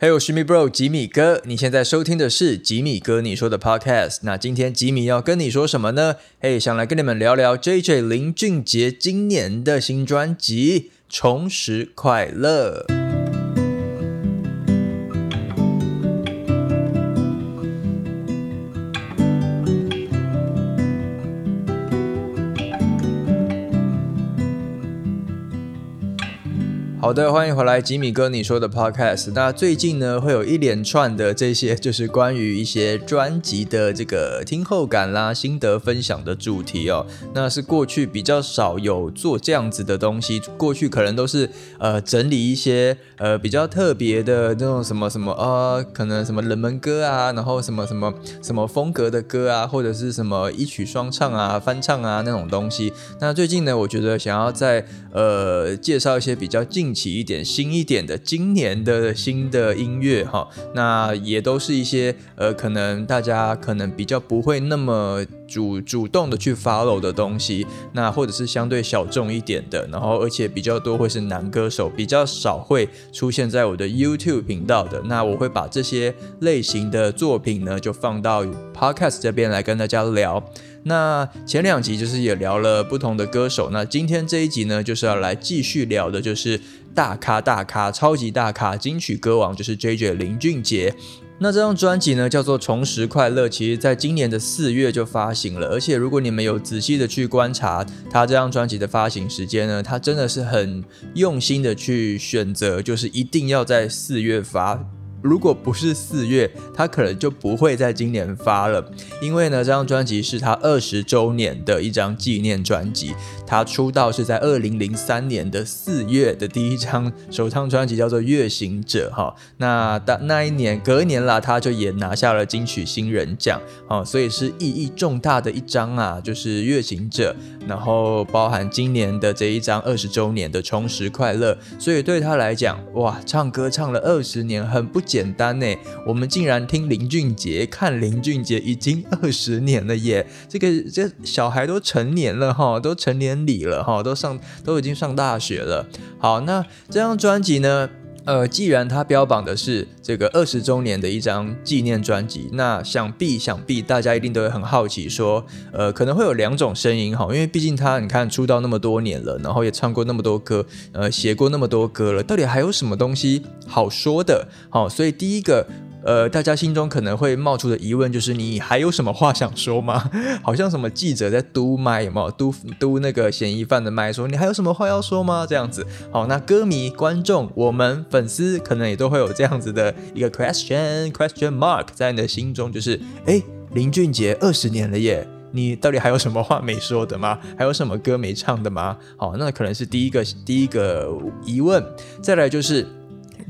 嘿，我是米 bro 吉米哥，你现在收听的是吉米哥你说的 podcast。那今天吉米要跟你说什么呢？嘿，想来跟你们聊聊 JJ 林俊杰今年的新专辑《重拾快乐》。好的，欢迎回来，吉米哥你说的 podcast。那最近呢，会有一连串的这些，就是关于一些专辑的这个听后感啦、心得分享的主题哦。那是过去比较少有做这样子的东西，过去可能都是呃整理一些呃比较特别的那种什么什么呃，可能什么冷门歌啊，然后什么什么什么风格的歌啊，或者是什么一曲双唱啊、翻唱啊那种东西。那最近呢，我觉得想要在呃介绍一些比较近。起一点新一点的今年的新的音乐哈，那也都是一些呃，可能大家可能比较不会那么主主动的去 follow 的东西，那或者是相对小众一点的，然后而且比较多会是男歌手，比较少会出现在我的 YouTube 频道的，那我会把这些类型的作品呢，就放到 Podcast 这边来跟大家聊。那前两集就是也聊了不同的歌手，那今天这一集呢，就是要来继续聊的，就是大咖大咖、超级大咖金曲歌王，就是 JJ 林俊杰。那这张专辑呢，叫做《重拾快乐》，其实在今年的四月就发行了，而且如果你们有仔细的去观察他这张专辑的发行时间呢，他真的是很用心的去选择，就是一定要在四月发。如果不是四月，他可能就不会在今年发了，因为呢，这张专辑是他二十周年的一张纪念专辑。他出道是在二零零三年的四月的第一张首张专辑叫做《月行者》哈。那当那一年隔年啦，他就也拿下了金曲新人奖哦，所以是意义重大的一张啊，就是《月行者》，然后包含今年的这一张二十周年的《充实快乐》，所以对他来讲，哇，唱歌唱了二十年，很不。简单呢，我们竟然听林俊杰，看林俊杰已经二十年了耶！这个这小孩都成年了哈，都成年礼了哈，都上都已经上大学了。好，那这张专辑呢？呃，既然他标榜的是这个二十周年的一张纪念专辑，那想必想必大家一定都会很好奇，说呃可能会有两种声音哈，因为毕竟他你看出道那么多年了，然后也唱过那么多歌，呃写过那么多歌了，到底还有什么东西好说的？好，所以第一个。呃，大家心中可能会冒出的疑问就是：你还有什么话想说吗？好像什么记者在嘟麦，有没有嘟嘟那个嫌疑犯的麦，说你还有什么话要说吗？这样子。好，那歌迷、观众、我们粉丝可能也都会有这样子的一个 question question mark 在你的心中，就是哎，林俊杰二十年了耶，你到底还有什么话没说的吗？还有什么歌没唱的吗？好，那可能是第一个第一个疑问。再来就是。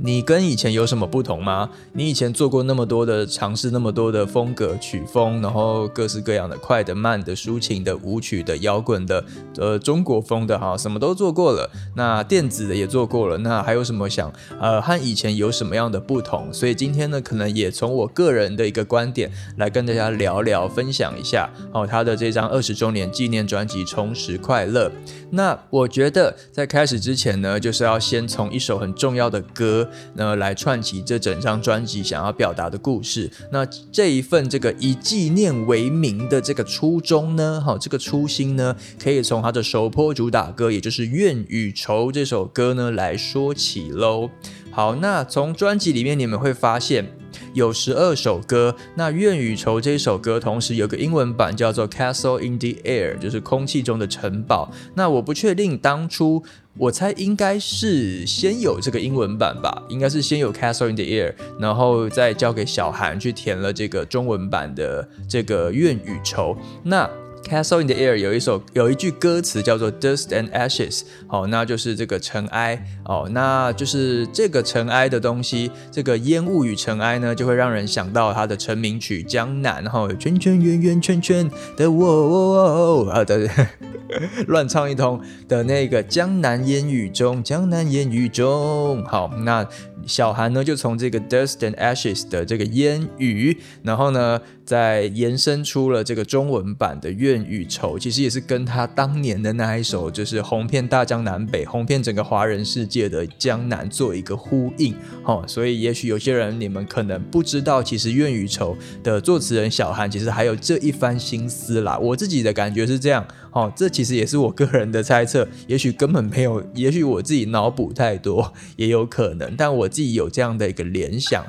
你跟以前有什么不同吗？你以前做过那么多的尝试，那么多的风格曲风，然后各式各样的快的、慢的、抒情的、舞曲的、摇滚的、呃中国风的哈，什么都做过了。那电子的也做过了。那还有什么想呃和以前有什么样的不同？所以今天呢，可能也从我个人的一个观点来跟大家聊聊，分享一下哦他的这张二十周年纪念专辑《重拾快乐》。那我觉得在开始之前呢，就是要先从一首很重要的歌。那来串起这整张专辑想要表达的故事。那这一份这个以纪念为名的这个初衷呢，哈，这个初心呢，可以从他的首播主打歌，也就是《怨与仇》这首歌呢来说起喽。好，那从专辑里面你们会发现。有十二首歌，那《怨与愁》这首歌，同时有个英文版叫做《Castle in the Air》，就是空气中的城堡。那我不确定当初，我猜应该是先有这个英文版吧，应该是先有《Castle in the Air》，然后再交给小韩去填了这个中文版的这个《怨与愁》。那 Castle in the Air 有一首有一句歌词叫做 Dust and Ashes，好，那就是这个尘埃哦，那就是这个尘埃的东西，这个烟雾与尘埃呢，就会让人想到他的成名曲《江南》哈，圈圈圆圆圈圈的我啊对，乱唱一通的那个江南烟雨中，江南烟雨中，好，那小韩呢就从这个 Dust and Ashes 的这个烟雨，然后呢再延伸出了这个中文版的怨与仇，其实也是跟他当年的那一首就是红遍大江南北、红遍整个华人世界的江南做一个呼应。哦，所以也许有些人你们可能不知道，其实怨与仇的作词人小韩其实还有这一番心思啦。我自己的感觉是这样。哦，这其实也是我个人的猜测，也许根本没有，也许我自己脑补太多，也有可能，但我自己有这样的一个联想。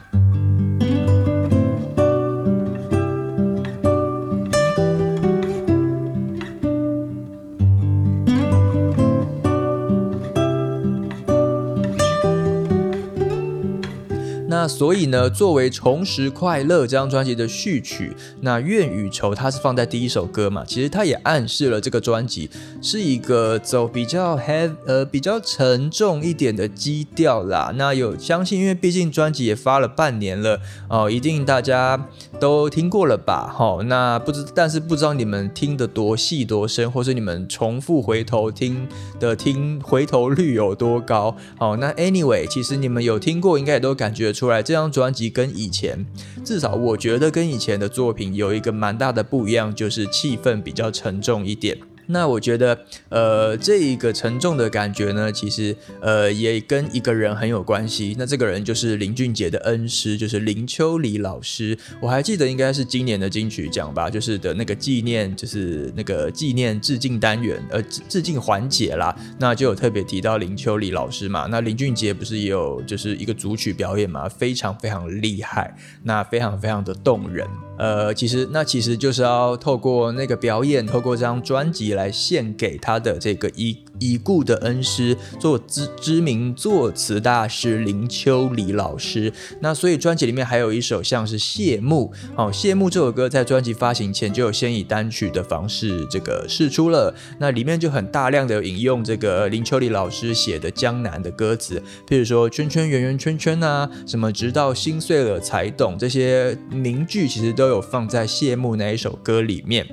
所以呢，作为《重拾快乐》这张专辑的序曲，那《怨与仇》它是放在第一首歌嘛，其实它也暗示了这个专辑是一个走比较 heavy 呃比较沉重一点的基调啦。那有相信，因为毕竟专辑也发了半年了哦，一定大家都听过了吧？好，那不知但是不知道你们听得多细多深，或是你们重复回头听的听回头率有多高？好，那 anyway，其实你们有听过，应该也都感觉出。来，这张专辑跟以前，至少我觉得跟以前的作品有一个蛮大的不一样，就是气氛比较沉重一点。那我觉得，呃，这一个沉重的感觉呢，其实，呃，也跟一个人很有关系。那这个人就是林俊杰的恩师，就是林秋离老师。我还记得应该是今年的金曲奖吧，就是的那个纪念，就是那个纪念致敬单元，呃，致敬环节啦。那就有特别提到林秋离老师嘛。那林俊杰不是也有就是一个组曲表演嘛，非常非常厉害，那非常非常的动人。呃，其实那其实就是要透过那个表演，透过这张专辑来献给他的这个已已故的恩师，做知知名作词大师林秋离老师。那所以专辑里面还有一首像是谢幕，哦，谢幕这首歌在专辑发行前就有先以单曲的方式这个试出了。那里面就很大量的引用这个林秋离老师写的江南的歌词，譬如说圈圈圆圆圈圈啊，什么直到心碎了才懂这些名句，其实都。有放在谢幕那一首歌里面，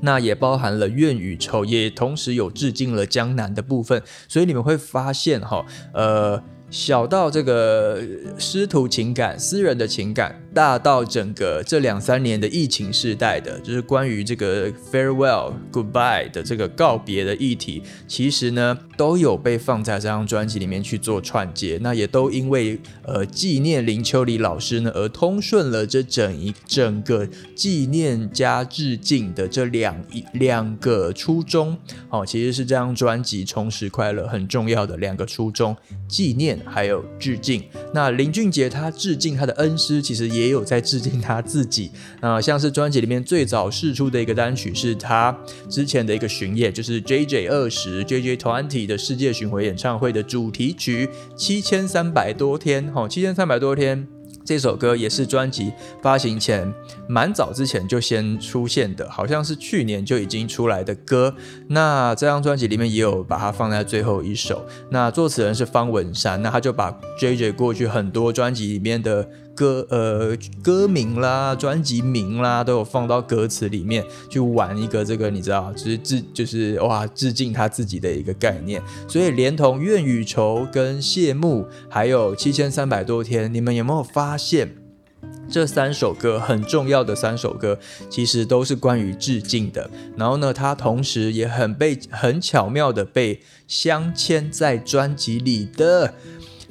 那也包含了怨与愁，也同时有致敬了江南的部分，所以你们会发现哈，呃。小到这个师徒情感、私人的情感，大到整个这两三年的疫情时代的，就是关于这个 farewell、goodbye 的这个告别的议题，其实呢都有被放在这张专辑里面去做串接。那也都因为呃纪念林秋离老师呢，而通顺了这整一整个纪念加致敬的这两一两个初衷。哦，其实是这张专辑重拾快乐很重要的两个初衷，纪念。还有致敬，那林俊杰他致敬他的恩师，其实也也有在致敬他自己。那像是专辑里面最早试出的一个单曲，是他之前的一个巡演，就是 J J 二十 J J Twenty 的世界巡回演唱会的主题曲《七千三百多天》。哈，七千三百多天。这首歌也是专辑发行前蛮早之前就先出现的，好像是去年就已经出来的歌。那这张专辑里面也有把它放在最后一首。那作词人是方文山，那他就把 J J 过去很多专辑里面的。歌呃歌名啦，专辑名啦，都有放到歌词里面去玩一个这个，你知道，就是致就是哇致敬他自己的一个概念。所以连同怨与仇跟谢幕，还有七千三百多天，你们有没有发现这三首歌很重要的三首歌，其实都是关于致敬的。然后呢，它同时也很被很巧妙的被镶嵌在专辑里的。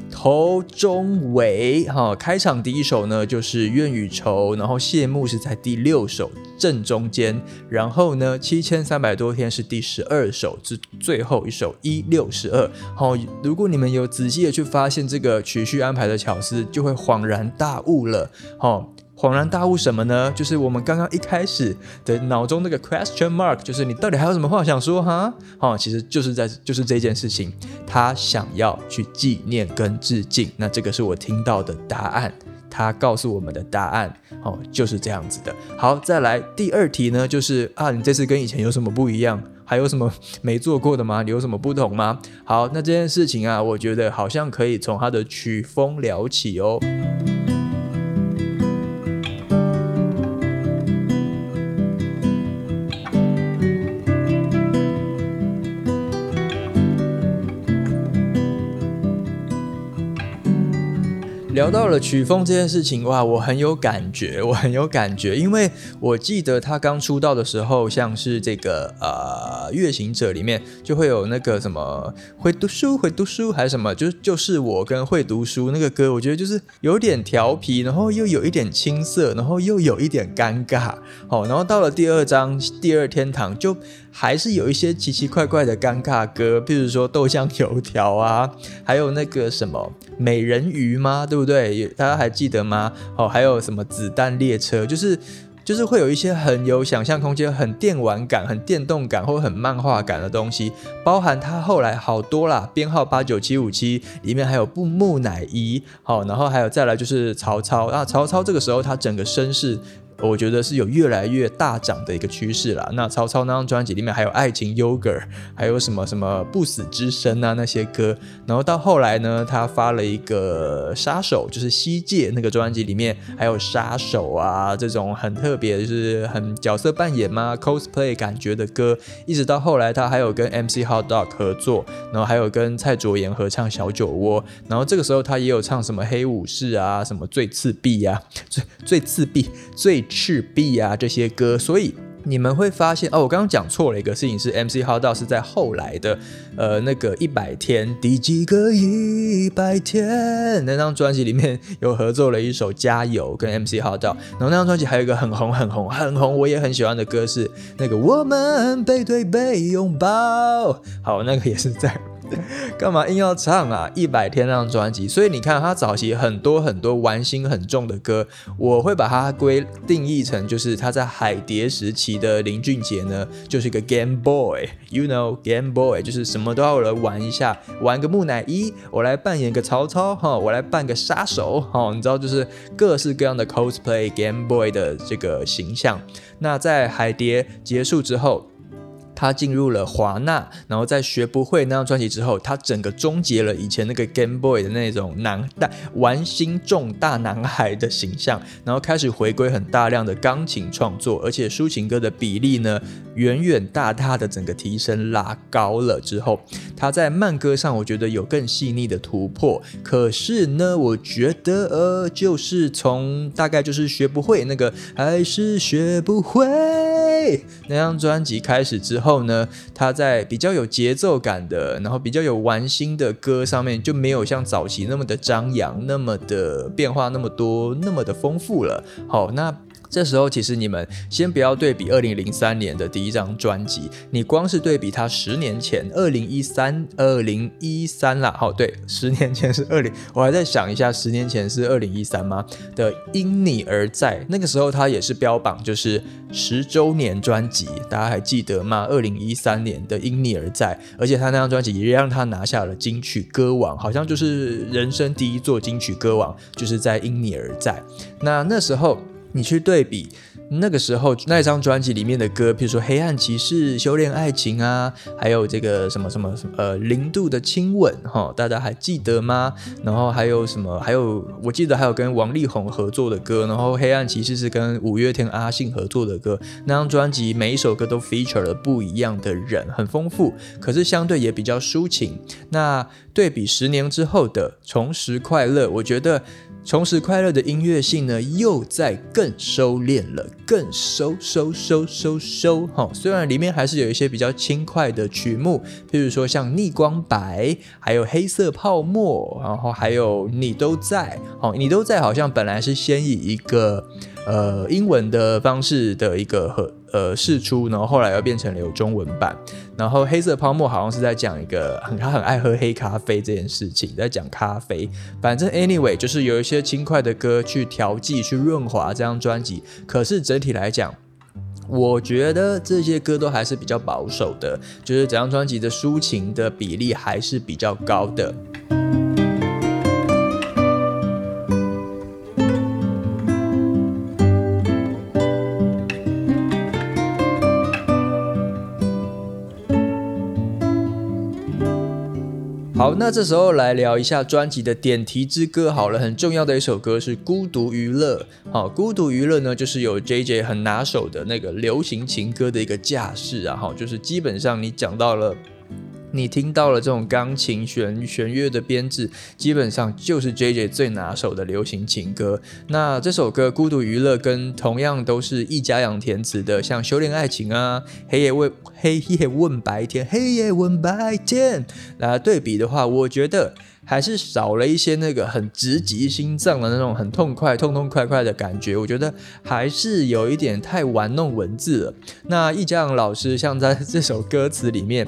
头中尾哈，开场第一首呢就是怨与愁，然后谢幕是在第六首正中间，然后呢七千三百多天是第十二首，是最后一首一六十二。好，如果你们有仔细的去发现这个曲序安排的巧思，就会恍然大悟了。好。恍然大悟什么呢？就是我们刚刚一开始的脑中那个 question mark，就是你到底还有什么话想说哈？哦，其实就是在就是这件事情，他想要去纪念跟致敬。那这个是我听到的答案，他告诉我们的答案，哦，就是这样子的。好，再来第二题呢，就是啊，你这次跟以前有什么不一样？还有什么没做过的吗？你有什么不同吗？好，那这件事情啊，我觉得好像可以从他的曲风聊起哦。聊到了曲风这件事情，哇，我很有感觉，我很有感觉，因为我记得他刚出道的时候，像是这个呃《月行者》里面就会有那个什么会读书会读书还是什么，就就是我跟会读书那个歌，我觉得就是有点调皮，然后又有一点青涩，然后又有一点尴尬，好，然后到了第二章《第二天堂》就。还是有一些奇奇怪怪的尴尬歌，譬如说豆浆油条啊，还有那个什么美人鱼吗？对不对？大家还记得吗？哦，还有什么子弹列车？就是就是会有一些很有想象空间、很电玩感、很电动感或很漫画感的东西，包含它后来好多啦，编号八九七五七里面还有布木乃伊，好，然后还有再来就是曹操那，曹操这个时候他整个身世。我觉得是有越来越大涨的一个趋势啦。那曹操那张专辑里面还有《爱情 Yoga》，还有什么什么不死之身啊那些歌。然后到后来呢，他发了一个杀手，就是西界那个专辑里面还有杀手啊这种很特别，就是很角色扮演嘛，cosplay 感觉的歌。一直到后来，他还有跟 MC Hot Dog 合作，然后还有跟蔡卓妍合唱《小酒窝》。然后这个时候他也有唱什么黑武士啊，什么最刺壁呀，最最刺壁最。赤壁啊，这些歌，所以你们会发现哦，我刚刚讲错了一个事情，是 MC 哈道是在后来的呃那个一百天第几个一百天那张专辑里面有合作了一首加油跟 MC 哈道，然后那张专辑还有一个很红很红很红我也很喜欢的歌是那个我们背对背拥抱，好那个也是在。干嘛硬要唱啊？一百天那张专辑，所以你看他早期很多很多玩心很重的歌，我会把它归定义成就是他在海蝶时期的林俊杰呢，就是一个 Game Boy，you know Game Boy，就是什么都要来玩一下，玩个木乃伊，我来扮演个曹操哈，我来扮个杀手哈，你知道就是各式各样的 cosplay Game Boy 的这个形象。那在海蝶结束之后。他进入了华纳，然后在学不会那张专辑之后，他整个终结了以前那个 Game Boy 的那种男大玩心重大男孩的形象，然后开始回归很大量的钢琴创作，而且抒情歌的比例呢，远远大大的整个提升拉高了之后，他在慢歌上我觉得有更细腻的突破。可是呢，我觉得呃，就是从大概就是学不会那个还是学不会那张专辑开始之后。呢，他在比较有节奏感的，然后比较有玩心的歌上面，就没有像早期那么的张扬，那么的变化那么多，那么的丰富了。好，那。这时候，其实你们先不要对比二零零三年的第一张专辑，你光是对比他十年前，二零一三，二零一三啦，好，对，十年前是二零，我还在想一下，十年前是二零一三吗？的因你而在，那个时候他也是标榜就是十周年专辑，大家还记得吗？二零一三年的因你而在，而且他那张专辑也让他拿下了金曲歌王，好像就是人生第一座金曲歌王，就是在因你而在。那那时候。你去对比那个时候那张专辑里面的歌，比如说《黑暗骑士》《修炼爱情》啊，还有这个什么什么呃零度的亲吻哈，大家还记得吗？然后还有什么？还有我记得还有跟王力宏合作的歌，然后《黑暗骑士》是跟五月天阿信合作的歌。那张专辑每一首歌都 feature 了不一样的人，很丰富，可是相对也比较抒情。那对比十年之后的《重拾快乐》，我觉得。重拾快乐的音乐性呢，又在更收敛了，更收收收收收哈。虽然里面还是有一些比较轻快的曲目，譬如说像逆光白，还有黑色泡沫，然后还有你都在，好，你都在，好像本来是先以一个。呃，英文的方式的一个和呃试出，然后后来又变成了有中文版。然后黑色泡沫好像是在讲一个很他很爱喝黑咖啡这件事情，在讲咖啡。反正 anyway 就是有一些轻快的歌去调剂、去润滑这张专辑。可是整体来讲，我觉得这些歌都还是比较保守的，就是整张专辑的抒情的比例还是比较高的。那这时候来聊一下专辑的点题之歌。好了，很重要的一首歌是《孤独娱乐》。好，《孤独娱乐》呢，就是有 J J 很拿手的那个流行情歌的一个架势啊。哈，就是基本上你讲到了。你听到了这种钢琴弦弦乐的编制，基本上就是 J J 最拿手的流行情歌。那这首歌《孤独娱乐》跟同样都是一家养填词的，像《修炼爱情》啊，《黑夜问黑夜问白天》，《黑夜问白天》来对比的话，我觉得还是少了一些那个很直击心脏的那种很痛快、痛痛快快的感觉。我觉得还是有一点太玩弄文字了。那易家扬老师像在这首歌词里面。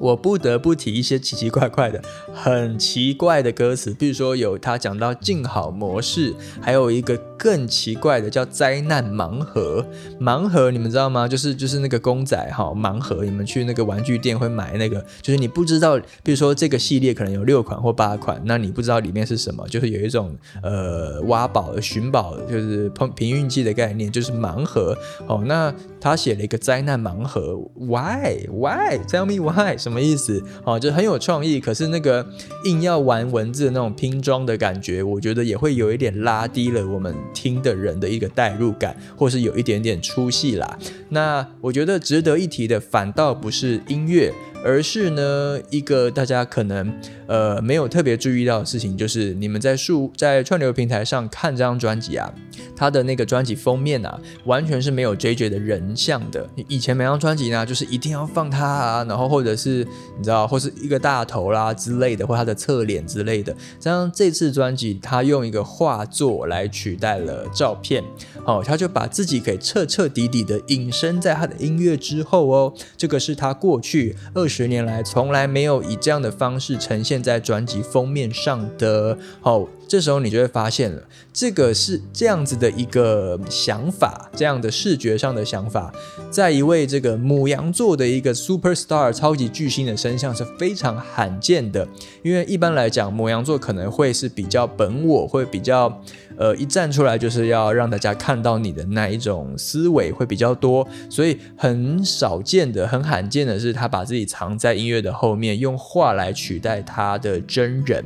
我不得不提一些奇奇怪怪的、很奇怪的歌词，比如说有他讲到静好模式，还有一个更奇怪的叫灾难盲盒。盲盒你们知道吗？就是就是那个公仔哈，盲盒，你们去那个玩具店会买那个，就是你不知道，比如说这个系列可能有六款或八款，那你不知道里面是什么，就是有一种呃挖宝、寻宝，就是碰凭运气的概念，就是盲盒哦。那他写了一个灾难盲盒，Why Why Tell me Why？什么意思？哦，就很有创意，可是那个硬要玩文字那种拼装的感觉，我觉得也会有一点拉低了我们听的人的一个代入感，或是有一点点出戏啦。那我觉得值得一提的，反倒不是音乐。而是呢，一个大家可能呃没有特别注意到的事情，就是你们在数在串流平台上看这张专辑啊，它的那个专辑封面啊，完全是没有 J J 的人像的。以前每张专辑呢，就是一定要放他啊，然后或者是你知道，或是一个大头啦之类的，或他的侧脸之类的。像这次专辑，他用一个画作来取代了照片，哦，他就把自己给彻彻底底的隐身在他的音乐之后哦。这个是他过去二。十年来从来没有以这样的方式呈现在专辑封面上的。好，这时候你就会发现了，这个是这样子的一个想法，这样的视觉上的想法，在一位这个母羊座的一个 super star 超级巨星的身上是非常罕见的。因为一般来讲，母羊座可能会是比较本我，会比较。呃，一站出来就是要让大家看到你的那一种思维会比较多，所以很少见的、很罕见的是，他把自己藏在音乐的后面，用画来取代他的真人。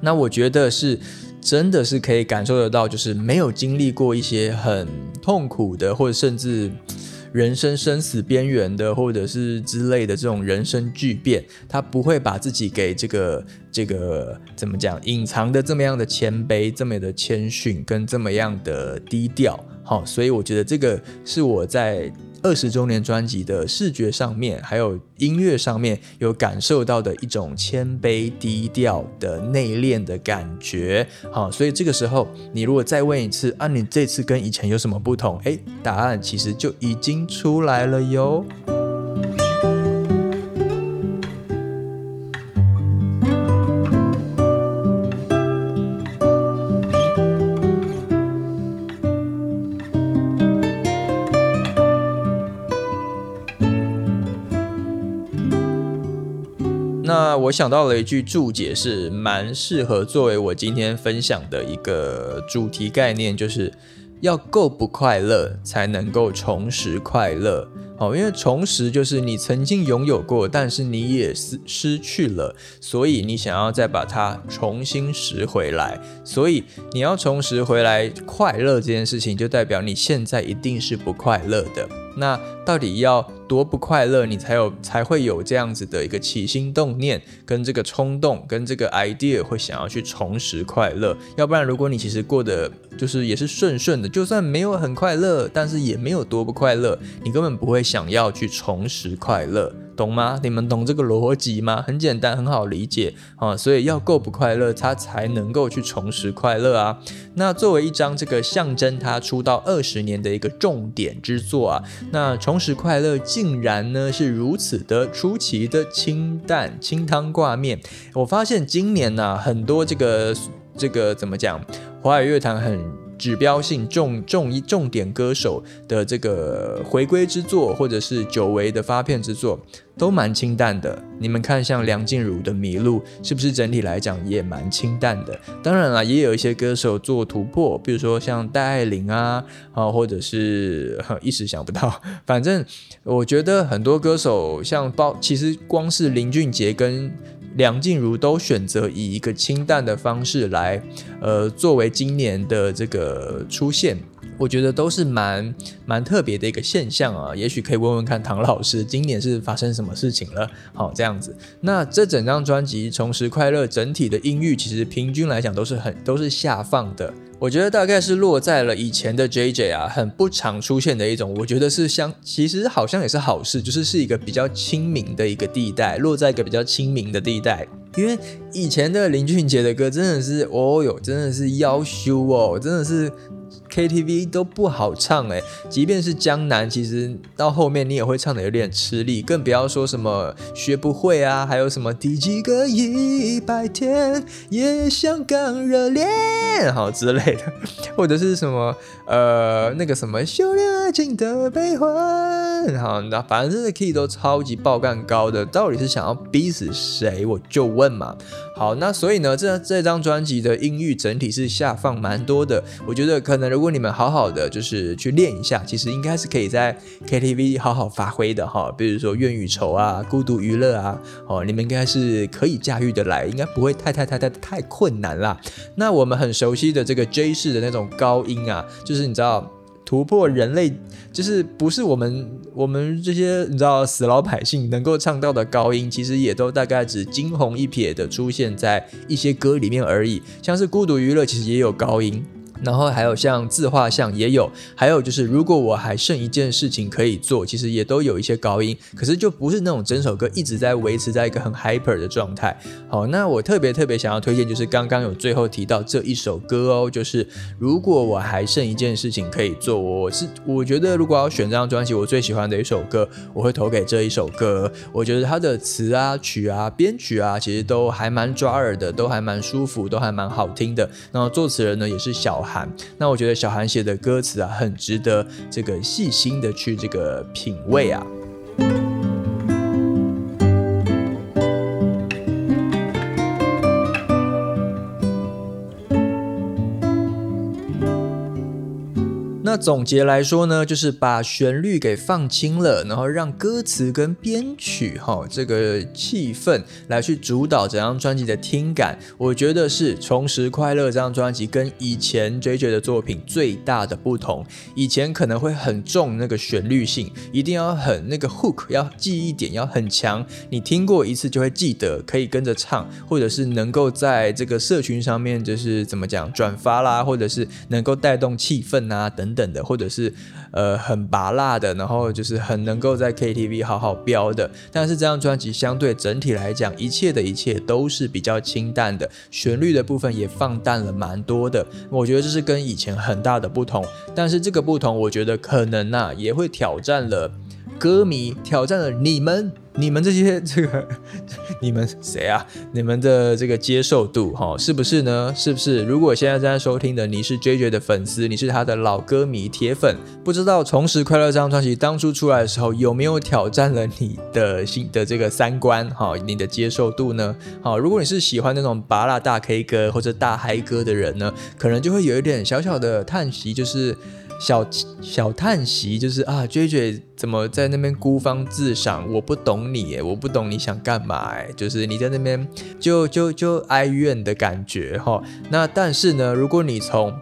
那我觉得是真的是可以感受得到，就是没有经历过一些很痛苦的，或者甚至。人生生死边缘的，或者是之类的这种人生巨变，他不会把自己给这个这个怎么讲隐藏的这么样的谦卑，这么的谦逊，跟这么样的低调。好，所以我觉得这个是我在。二十周年专辑的视觉上面，还有音乐上面，有感受到的一种谦卑、低调的内敛的感觉。好，所以这个时候，你如果再问一次，啊，你这次跟以前有什么不同？诶，答案其实就已经出来了哟。那我想到了一句注解，是蛮适合作为我今天分享的一个主题概念，就是要够不快乐才能够重拾快乐。哦，因为重拾就是你曾经拥有过，但是你也失失去了，所以你想要再把它重新拾回来。所以你要重拾回来快乐这件事情，就代表你现在一定是不快乐的。那到底要多不快乐，你才有才会有这样子的一个起心动念，跟这个冲动，跟这个 idea 会想要去重拾快乐？要不然，如果你其实过得就是也是顺顺的，就算没有很快乐，但是也没有多不快乐，你根本不会想要去重拾快乐。懂吗？你们懂这个逻辑吗？很简单，很好理解啊。所以要够不快乐，他才能够去重拾快乐啊。那作为一张这个象征他出道二十年的一个重点之作啊，那重拾快乐竟然呢是如此的出奇的清淡，清汤挂面。我发现今年呢，很多这个这个怎么讲，华语乐坛很。指标性重重一重点歌手的这个回归之作，或者是久违的发片之作，都蛮清淡的。你们看，像梁静茹的《迷路》，是不是整体来讲也蛮清淡的？当然了，也有一些歌手做突破，比如说像戴爱玲啊，啊，或者是一时想不到。反正我觉得很多歌手，像包，其实光是林俊杰跟。梁静茹都选择以一个清淡的方式来，呃，作为今年的这个出现。我觉得都是蛮蛮特别的一个现象啊，也许可以问问看唐老师，今年是发生什么事情了？好，这样子。那这整张专辑《重拾快乐》整体的音域，其实平均来讲都是很都是下放的。我觉得大概是落在了以前的 J J 啊，很不常出现的一种。我觉得是相，其实好像也是好事，就是是一个比较亲民的一个地带，落在一个比较亲民的地带。因为以前的林俊杰的歌真的是，哦哟，真的是妖修哦，真的是。KTV 都不好唱哎，即便是江南，其实到后面你也会唱的有点吃力，更不要说什么学不会啊，还有什么第几个一百天也想刚热恋好之类的，或者是什么呃那个什么修炼爱情的悲欢好，那反正这个 key 都超级爆干高的，到底是想要逼死谁？我就问嘛。好，那所以呢，这这张专辑的音域整体是下放蛮多的，我觉得可能如果你们好好的就是去练一下，其实应该是可以在 KTV 好好发挥的哈。比如说怨与愁啊、孤独娱乐啊，哦，你们应该是可以驾驭的来，应该不会太太太太太困难啦。那我们很熟悉的这个 J 式的那种高音啊，就就是你知道。突破人类就是不是我们我们这些你知道死老百姓能够唱到的高音，其实也都大概只惊鸿一瞥的出现在一些歌里面而已，像是孤独娱乐其实也有高音。然后还有像自画像也有，还有就是如果我还剩一件事情可以做，其实也都有一些高音，可是就不是那种整首歌一直在维持在一个很 hyper 的状态。好，那我特别特别想要推荐就是刚刚有最后提到这一首歌哦，就是如果我还剩一件事情可以做，我是我觉得如果要选这张专辑我最喜欢的一首歌，我会投给这一首歌。我觉得它的词啊、曲啊、编曲啊，其实都还蛮抓耳的，都还蛮舒服，都还蛮好听的。然后作词人呢也是小。那我觉得小韩写的歌词啊，很值得这个细心的去这个品味啊。那总结来说呢，就是把旋律给放轻了，然后让歌词跟编曲哈这个气氛来去主导整张专辑的听感。我觉得是《重拾快乐》这张专辑跟以前 J J 的作品最大的不同。以前可能会很重那个旋律性，一定要很那个 hook，要记忆点要很强，你听过一次就会记得，可以跟着唱，或者是能够在这个社群上面就是怎么讲转发啦，或者是能够带动气氛啊等等。的，或者是呃很拔辣的，然后就是很能够在 KTV 好好飙的。但是这张专辑相对整体来讲，一切的一切都是比较清淡的，旋律的部分也放淡了蛮多的。我觉得这是跟以前很大的不同。但是这个不同，我觉得可能呐也会挑战了歌迷，挑战了你们。你们这些这个，你们谁啊？你们的这个接受度哈，是不是呢？是不是？如果现在正在收听的你是 J J 的粉丝，你是他的老歌迷铁粉，不知道《重拾快乐》这张专辑当初出来的时候有没有挑战了你的心的这个三观哈？你的接受度呢？好，如果你是喜欢那种拔辣大 K 歌或者大嗨歌的人呢，可能就会有一点小小的叹息，就是。小小叹息，就是啊，J J 怎么在那边孤芳自赏？我不懂你，我不懂你想干嘛？哎，就是你在那边就就就哀怨的感觉哈。那但是呢，如果你从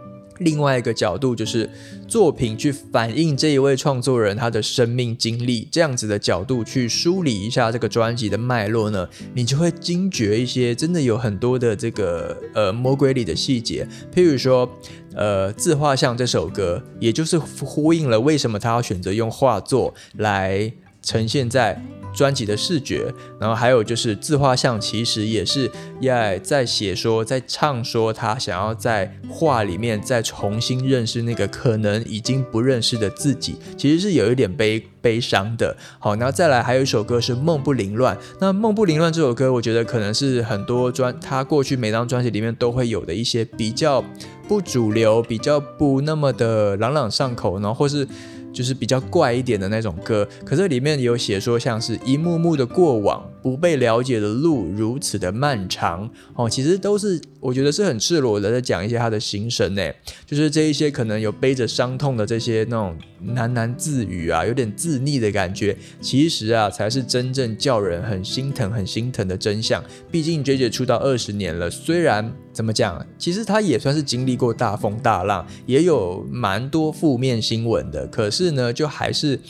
另外一个角度，就是作品去反映这一位创作人他的生命经历，这样子的角度去梳理一下这个专辑的脉络呢，你就会惊觉一些真的有很多的这个呃魔鬼里的细节。譬如说，呃，自画像这首歌，也就是呼应了为什么他要选择用画作来呈现在。专辑的视觉，然后还有就是自画像，其实也是要在写说，在唱说他想要在画里面再重新认识那个可能已经不认识的自己，其实是有一点悲悲伤的。好，然后再来还有一首歌是《梦不凌乱》，那《梦不凌乱》这首歌，我觉得可能是很多专他过去每张专辑里面都会有的一些比较不主流、比较不那么的朗朗上口，然后或是。就是比较怪一点的那种歌，可是里面有写说像是一幕幕的过往，不被了解的路如此的漫长哦，其实都是我觉得是很赤裸的在讲一些他的心声呢，就是这一些可能有背着伤痛的这些那种喃喃自语啊，有点自溺的感觉，其实啊才是真正叫人很心疼、很心疼的真相。毕竟 J J 出道二十年了，虽然怎么讲，其实他也算是经历过大风大浪，也有蛮多负面新闻的，可是呢，就还是。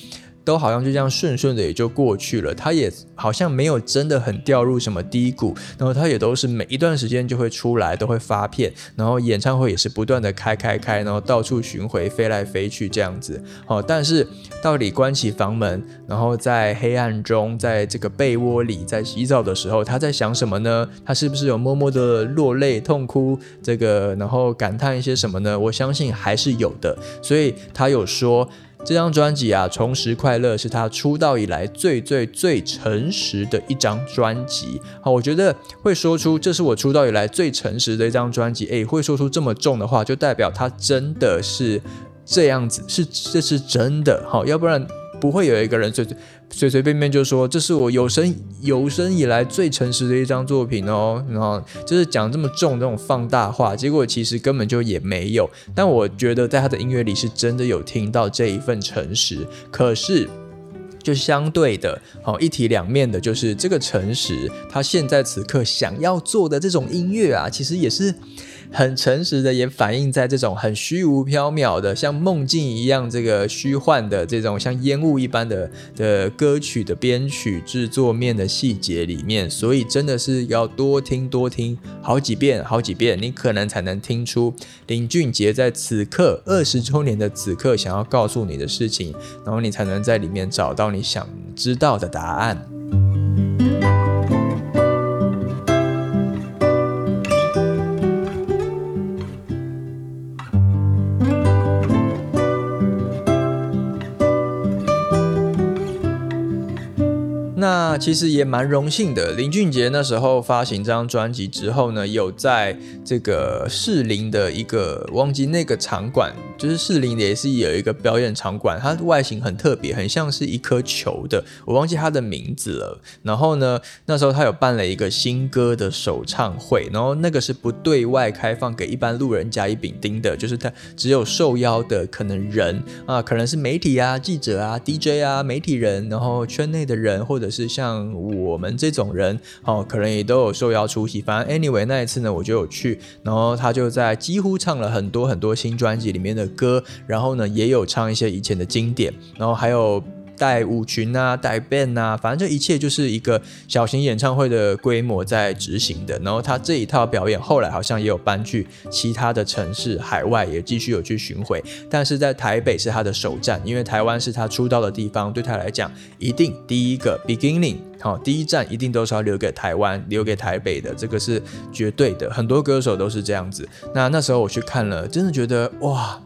都好像就这样顺顺的也就过去了，他也好像没有真的很掉入什么低谷，然后他也都是每一段时间就会出来，都会发片，然后演唱会也是不断的开开开，然后到处巡回飞来飞去这样子。哦，但是到底关起房门，然后在黑暗中，在这个被窝里，在洗澡的时候，他在想什么呢？他是不是有默默的落泪痛哭？这个然后感叹一些什么呢？我相信还是有的，所以他有说。这张专辑啊，《重拾快乐》是他出道以来最最最诚实的一张专辑。好，我觉得会说出这是我出道以来最诚实的一张专辑，诶，会说出这么重的话，就代表他真的是这样子，是这是真的。好，要不然不会有一个人最最。随随便便就说这是我有生有生以来最诚实的一张作品哦，然后就是讲这么重这种放大话，结果其实根本就也没有。但我觉得在他的音乐里是真的有听到这一份诚实，可是就相对的，好一体两面的，就是这个诚实，他现在此刻想要做的这种音乐啊，其实也是。很诚实的，也反映在这种很虚无缥缈的，像梦境一样这个虚幻的这种像烟雾一般的的歌曲的编曲制作面的细节里面，所以真的是要多听多听好几遍好几遍，你可能才能听出林俊杰在此刻二十周年的此刻想要告诉你的事情，然后你才能在里面找到你想知道的答案。其实也蛮荣幸的。林俊杰那时候发行这张专辑之后呢，有在这个士林的一个忘记那个场馆，就是士林也是有一个表演场馆，它外形很特别，很像是一颗球的，我忘记它的名字了。然后呢，那时候他有办了一个新歌的首唱会，然后那个是不对外开放给一般路人甲乙丙丁的，就是他只有受邀的可能人啊，可能是媒体啊、记者啊、DJ 啊、媒体人，然后圈内的人或者。是像我们这种人，哦，可能也都有受邀出席。反正 anyway 那一次呢，我就有去，然后他就在几乎唱了很多很多新专辑里面的歌，然后呢也有唱一些以前的经典，然后还有。带舞群啊，带 band 啊，反正这一切就是一个小型演唱会的规模在执行的。然后他这一套表演后来好像也有搬去其他的城市，海外也继续有去巡回。但是在台北是他的首站，因为台湾是他出道的地方，对他来讲一定第一个 beginning 好，第一站一定都是要留给台湾，留给台北的，这个是绝对的。很多歌手都是这样子。那那时候我去看了，真的觉得哇！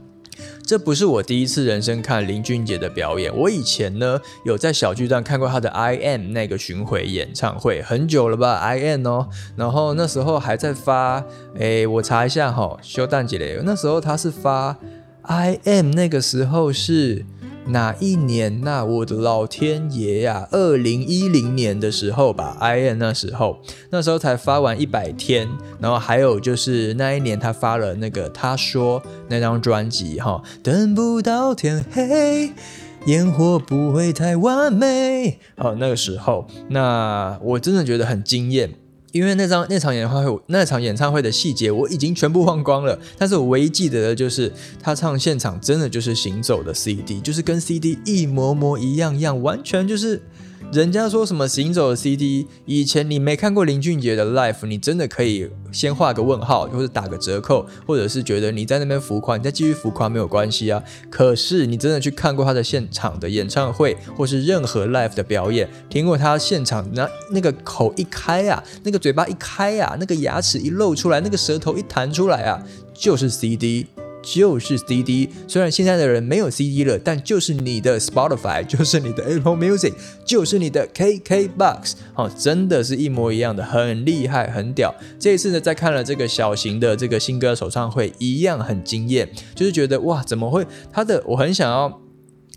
这不是我第一次人生看林俊杰的表演，我以前呢有在小巨蛋看过他的 I M 那个巡回演唱会，很久了吧 I M 哦，然后那时候还在发，哎，我查一下哈，修蛋姐嘞，那时候他是发 I M，那个时候是。哪一年？那我的老天爷呀！二零一零年的时候吧，I N 那时候，那时候才发完一百天，然后还有就是那一年他发了那个他说那张专辑哈，等不到天黑，烟火不会太完美。哦，那个时候，那我真的觉得很惊艳。因为那张那场演唱会，那场演唱会的细节我已经全部忘光了，但是我唯一记得的就是他唱现场真的就是行走的 CD，就是跟 CD 一模模一样样，完全就是。人家说什么行走的 CD，以前你没看过林俊杰的 Live，你真的可以先画个问号，或者打个折扣，或者是觉得你在那边浮夸，你再继续浮夸没有关系啊。可是你真的去看过他的现场的演唱会，或是任何 Live 的表演，听过他现场那那个口一开啊，那个嘴巴一开啊，那个牙齿一露出来，那个舌头一弹出来啊，就是 CD。就是 CD，虽然现在的人没有 CD 了，但就是你的 Spotify，就是你的 Apple Music，就是你的 KKBox，哦，真的是一模一样的，很厉害，很屌。这一次呢，在看了这个小型的这个新歌首唱会，一样很惊艳，就是觉得哇，怎么会？他的我很想要，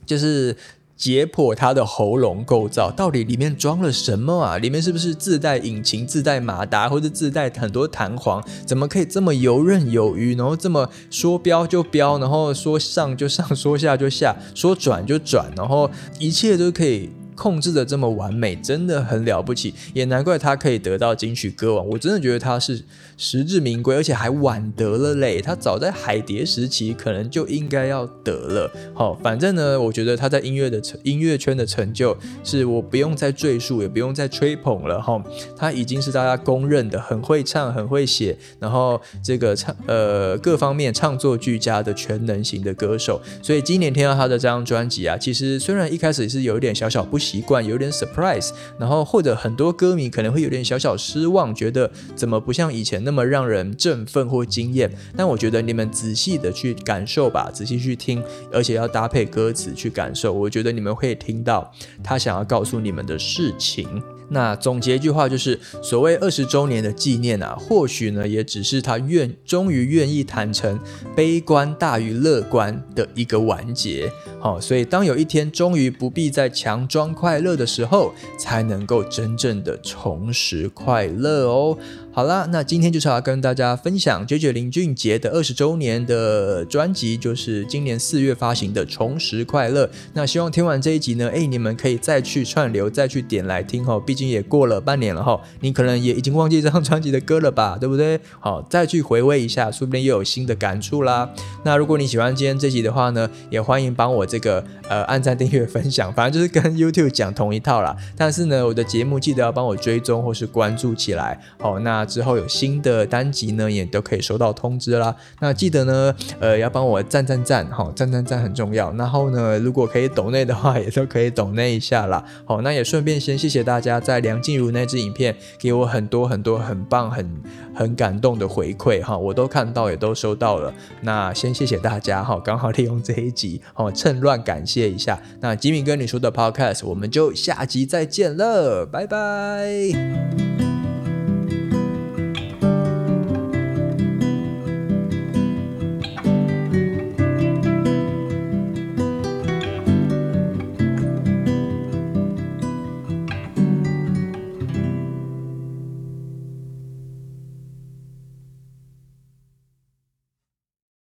就是。解剖他的喉咙构造，到底里面装了什么啊？里面是不是自带引擎、自带马达，或者自带很多弹簧？怎么可以这么游刃有余，然后这么说飙就飙，然后说上就上，说下就下，说转就转，然后一切都可以。控制的这么完美，真的很了不起，也难怪他可以得到金曲歌王。我真的觉得他是实至名归，而且还晚得了嘞。他早在海蝶时期可能就应该要得了。好，反正呢，我觉得他在音乐的成音乐圈的成就，是我不用再赘述，也不用再吹捧了哈。他已经是大家公认的很会唱、很会写，然后这个唱呃各方面唱作俱佳的全能型的歌手。所以今年听到他的这张专辑啊，其实虽然一开始是有一点小小不。习惯有点 surprise，然后或者很多歌迷可能会有点小小失望，觉得怎么不像以前那那么让人振奋或惊艳？但我觉得你们仔细的去感受吧，仔细去听，而且要搭配歌词去感受，我觉得你们会听到他想要告诉你们的事情。那总结一句话就是，所谓二十周年的纪念啊，或许呢也只是他愿终于愿意坦诚悲观大于乐观的一个完结。好，所以当有一天终于不必再强装快乐的时候，才能够真正的重拾快乐哦。好啦，那今天就是要跟大家分享九九林俊杰的二十周年的专辑，就是今年四月发行的《重拾快乐》。那希望听完这一集呢，哎，你们可以再去串流，再去点来听哈。毕竟也过了半年了哈，你可能也已经忘记这张专辑的歌了吧，对不对？好，再去回味一下，说不定又有新的感触啦。那如果你喜欢今天这集的话呢，也欢迎帮我这个呃按赞、订阅、分享，反正就是跟 YouTube 讲同一套啦。但是呢，我的节目记得要帮我追踪或是关注起来。好，那。那之后有新的单集呢，也都可以收到通知啦。那记得呢，呃，要帮我赞赞赞，好，赞赞赞很重要。然后呢，如果可以抖内的话，也都可以抖内一下啦。好，那也顺便先谢谢大家在梁静茹那支影片给我很多很多很棒、很很感动的回馈哈，我都看到，也都收到了。那先谢谢大家哈，刚好利用这一集，好，趁乱感谢一下。那吉米跟你说的 Podcast，我们就下集再见了，拜拜。